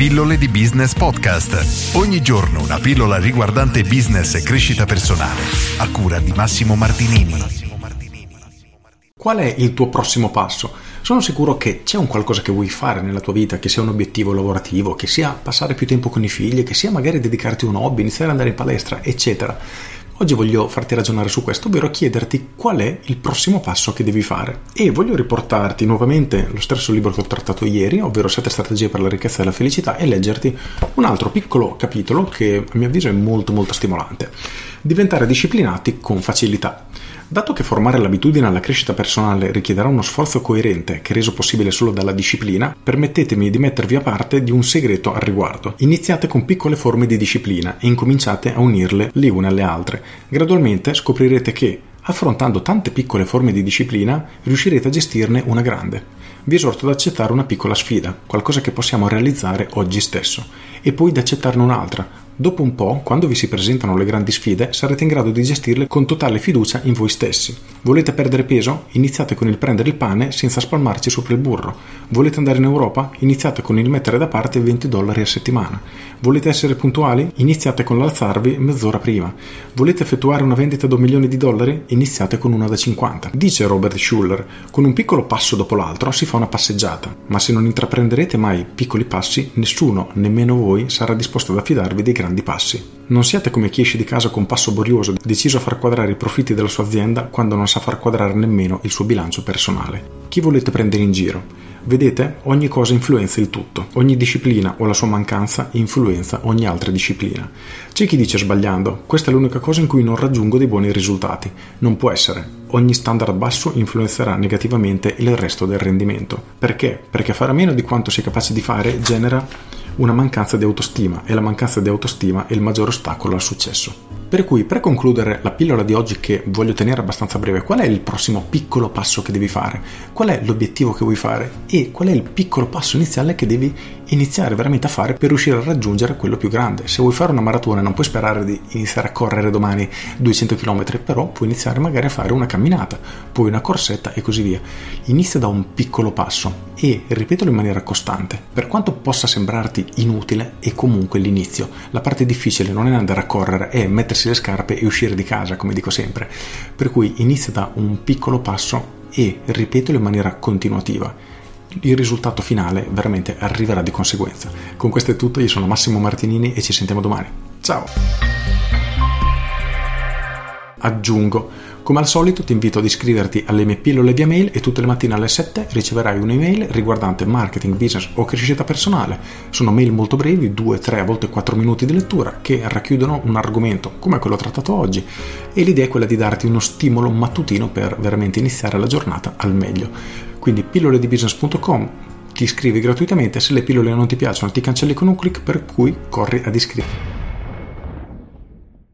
Pillole di Business Podcast. Ogni giorno una pillola riguardante business e crescita personale. A cura di Massimo Martinini. Qual è il tuo prossimo passo? Sono sicuro che c'è un qualcosa che vuoi fare nella tua vita, che sia un obiettivo lavorativo, che sia passare più tempo con i figli, che sia magari dedicarti a un hobby, iniziare ad andare in palestra, eccetera. Oggi voglio farti ragionare su questo, ovvero chiederti qual è il prossimo passo che devi fare. E voglio riportarti nuovamente lo stesso libro che ho trattato ieri, ovvero 7 strategie per la ricchezza e la felicità, e leggerti un altro piccolo capitolo che a mio avviso è molto molto stimolante. Diventare disciplinati con facilità. Dato che formare l'abitudine alla crescita personale richiederà uno sforzo coerente che è reso possibile solo dalla disciplina, permettetemi di mettervi a parte di un segreto al riguardo. Iniziate con piccole forme di disciplina e incominciate a unirle le une alle altre. Gradualmente scoprirete che, affrontando tante piccole forme di disciplina, riuscirete a gestirne una grande. Vi esorto ad accettare una piccola sfida, qualcosa che possiamo realizzare oggi stesso, e poi ad accettarne un'altra, Dopo un po', quando vi si presentano le grandi sfide, sarete in grado di gestirle con totale fiducia in voi stessi. Volete perdere peso? Iniziate con il prendere il pane senza spalmarci sopra il burro. Volete andare in Europa? Iniziate con il mettere da parte 20 dollari a settimana. Volete essere puntuali? Iniziate con l'alzarvi mezz'ora prima. Volete effettuare una vendita da un milione di dollari? Iniziate con una da 50. Dice Robert Schuller, con un piccolo passo dopo l'altro si fa una passeggiata, ma se non intraprenderete mai piccoli passi, nessuno, nemmeno voi, sarà disposto ad affidarvi dei grandi passi. Non siate come chi esce di casa con passo borioso, deciso a far quadrare i profitti della sua azienda quando non sa far quadrare nemmeno il suo bilancio personale. Chi volete prendere in giro? Vedete, ogni cosa influenza il tutto, ogni disciplina o la sua mancanza influenza ogni altra disciplina. C'è chi dice sbagliando, questa è l'unica cosa in cui non raggiungo dei buoni risultati. Non può essere. Ogni standard basso influenzerà negativamente il resto del rendimento. Perché? Perché fare meno di quanto si capace di fare genera una mancanza di autostima e la mancanza di autostima è il maggior ostacolo al successo. Per cui, per concludere la pillola di oggi che voglio tenere abbastanza breve, qual è il prossimo piccolo passo che devi fare? Qual è l'obiettivo che vuoi fare? E qual è il piccolo passo iniziale che devi iniziare veramente a fare per riuscire a raggiungere quello più grande? Se vuoi fare una maratona non puoi sperare di iniziare a correre domani 200 km, però puoi iniziare magari a fare una camminata, poi una corsetta e così via. Inizia da un piccolo passo e ripetelo in maniera costante. Per quanto possa sembrarti inutile, è comunque l'inizio. La parte difficile non è andare a correre, è mettersi mettersi le scarpe e uscire di casa, come dico sempre. Per cui inizia da un piccolo passo e ripetelo in maniera continuativa. Il risultato finale veramente arriverà di conseguenza. Con questo è tutto, io sono Massimo Martinini e ci sentiamo domani. Ciao! Aggiungo come al solito ti invito ad iscriverti alle mie pillole via mail e tutte le mattine alle 7 riceverai un'email riguardante marketing, business o crescita personale. Sono mail molto brevi, 2, 3, a volte 4 minuti di lettura che racchiudono un argomento come quello trattato oggi e l'idea è quella di darti uno stimolo mattutino per veramente iniziare la giornata al meglio. Quindi pilloledibusiness.com ti iscrivi gratuitamente, se le pillole non ti piacciono ti cancelli con un clic per cui corri ad iscriverti.